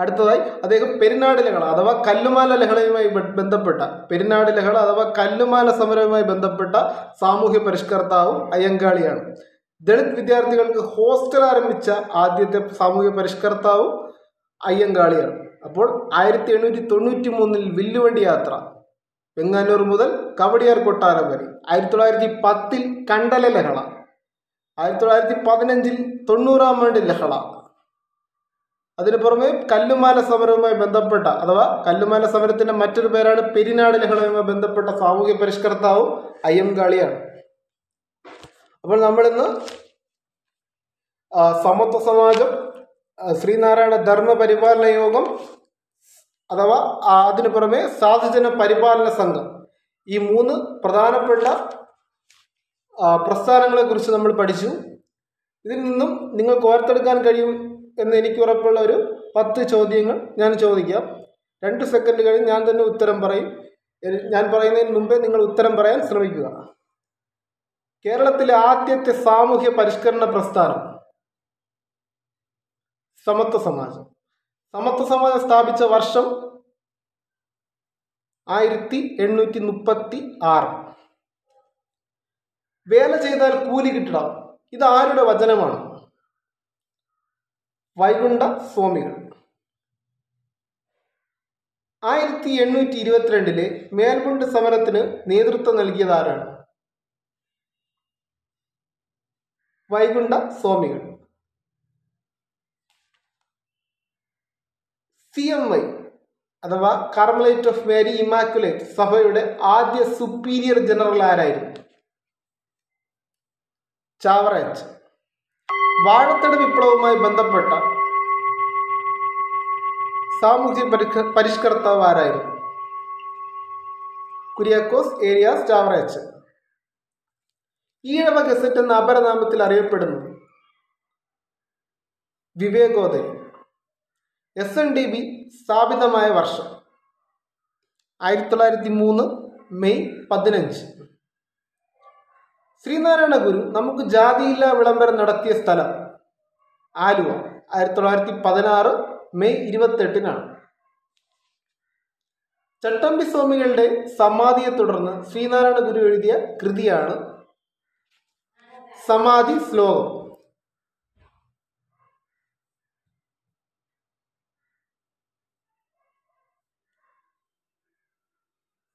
അടുത്തതായി അദ്ദേഹം പെരുന്നാട് ലഹള അഥവാ കല്ലുമാല ലഹളയുമായി ബന്ധപ്പെട്ട പെരുന്നാട് ലഹള അഥവാ കല്ലുമാല സമരവുമായി ബന്ധപ്പെട്ട സാമൂഹ്യ പരിഷ്കർത്താവും അയ്യങ്കാളിയാണ്. ദളിത് വിദ്യാർത്ഥികൾക്ക് ഹോസ്റ്റൽ ആരംഭിച്ച ആദ്യത്തെ സാമൂഹ്യ പരിഷ്കർത്താവും അയ്യങ്കാളിയാണ്. അപ്പോൾ ആയിരത്തി എണ്ണൂറ്റി തൊണ്ണൂറ്റി മൂന്നിൽ വില്ലുവണ്ടി യാത്ര വെങ്ങാനൂർ മുതൽ കവടിയാർ കൊട്ടാരം വരെ. ആയിരത്തി തൊള്ളായിരത്തി പത്തിൽ കണ്ടല ലഹള ആയിരത്തി തൊള്ളായിരത്തി പതിനഞ്ചിൽ തൊണ്ണൂറാം ആണ്ട് ലഹള. അതിനു പുറമെ കല്ലുമാല സമരവുമായി ബന്ധപ്പെട്ട അഥവാ കല്ലുമാല സമരത്തിന്റെ മറ്റൊരു പേരാണ് പെരിനാട് ലഹളയുമായി ബന്ധപ്പെട്ട സാമൂഹ്യ പരിഷ്കർത്താവും അയ്യങ്കാളിയാണ് അപ്പോൾ നമ്മളിന്ന് സമത്വ സമാജം ശ്രീനാരായണ ധർമ്മ പരിപാലന യോഗം അഥവാ അതിനു പുറമെ സാധുജന പരിപാലന സംഘം. ഈ മൂന്ന് പ്രധാനപ്പെട്ട പ്രസ്ഥാനങ്ങളെ കുറിച്ച് നമ്മൾ പഠിച്ചു. ഇതിൽ നിന്നും നിങ്ങൾക്ക് ഓർത്തെടുക്കാൻ കഴിയും എന്ന് എനിക്ക് ഉറപ്പുള്ള ഒരു പത്ത് ചോദ്യങ്ങൾ ഞാൻ ചോദിക്കാം. രണ്ട് സെക്കൻഡ് കഴിഞ്ഞ് ഞാൻ തന്നെ ഉത്തരം പറയും. ഞാൻ പറയുന്നതിന് മുമ്പേ നിങ്ങൾ ഉത്തരം പറയാൻ ശ്രമിക്കുക. കേരളത്തിലെ ആദ്യത്തെ സാമൂഹ്യ പരിഷ്കരണ പ്രസ്ഥാനം. സമത്വ സമാജം. സമത്വ സമാജം സ്ഥാപിച്ച വർഷം ആയിരത്തി എണ്ണൂറ്റി മുപ്പത്തി ആറ് വേല ചെയ്താൽ കൂലി കിട്ടണം. ഇത് ആരുടെ വചനമാണ്? വൈകുണ്ഠ സ്വാമികൾ. ആയിരത്തി എണ്ണൂറ്റി ഇരുപത്തിരണ്ടിലെ മേൽമുണ്ട് സമരത്തിന് നേതൃത്വം നൽകിയത് ആരാണ് വൈകുണ്ഠ സ്വാമികൾ. സി എം ഐ അഥവാ കർമലൈറ്റ് ഓഫ് മേരി ഇമാക്കുലേറ്റ് സഭയുടെ ആദ്യ സുപ്പീരിയർ ജനറൽ ആരായിരുന്നു? ചാവറേറ്റ് വാഴത്തട വിപ്ലവവുമായി ബന്ധപ്പെട്ട സാമൂഹ്യ പരിഷ്ക പരിഷ്കർത്താവ് ആരായിരുന്നു കുര്യാക്കോസ് ഏരിയാസ് സ്റ്റാവറേച്ച് ഈഴവ ഗസറ്റ് എന്ന അപരനാമത്തിൽ അറിയപ്പെടുന്നു Vivekodayam S N D B സ്ഥാപിതമായ വർഷം. ആയിരത്തി തൊള്ളായിരത്തി മൂന്ന് മെയ് പതിനഞ്ച്. ശ്രീനാരായണ ഗുരു നമുക്ക് ജാതിയില്ല വിളംബരം നടത്തിയ സ്ഥലം ആലുവ. ആയിരത്തി തൊള്ളായിരത്തി പതിനാറ് മെയ് ഇരുപത്തെട്ടിനാണ്. ചട്ടമ്പി സ്വാമികളുടെ സമാധിയെ തുടർന്ന് ശ്രീനാരായണ ഗുരു എഴുതിയ കൃതിയാണ് സമാധി ശ്ലോകം.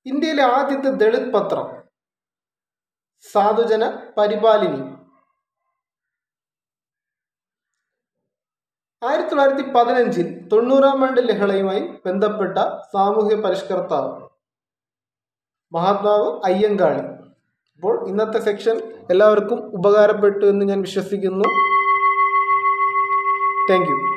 ഇന്ത്യയിലെ ആദ്യത്തെ ദളിത് പത്രം സാധുജന പരിപാലിനി. ആയിരത്തി തൊള്ളായിരത്തി പതിനഞ്ചിൽ തൊണ്ണൂറാം ആണ്ട് ലഹളയുമായി ബന്ധപ്പെട്ട സാമൂഹ്യ പരിഷ്കർത്താവ് മഹാത്മാവ് അയ്യങ്കാളി. അപ്പോൾ ഇന്നത്തെ സെക്ഷൻ എല്ലാവർക്കും ഉപകാരപ്പെട്ടു എന്ന് ഞാൻ വിശ്വസിക്കുന്നു. താങ്ക്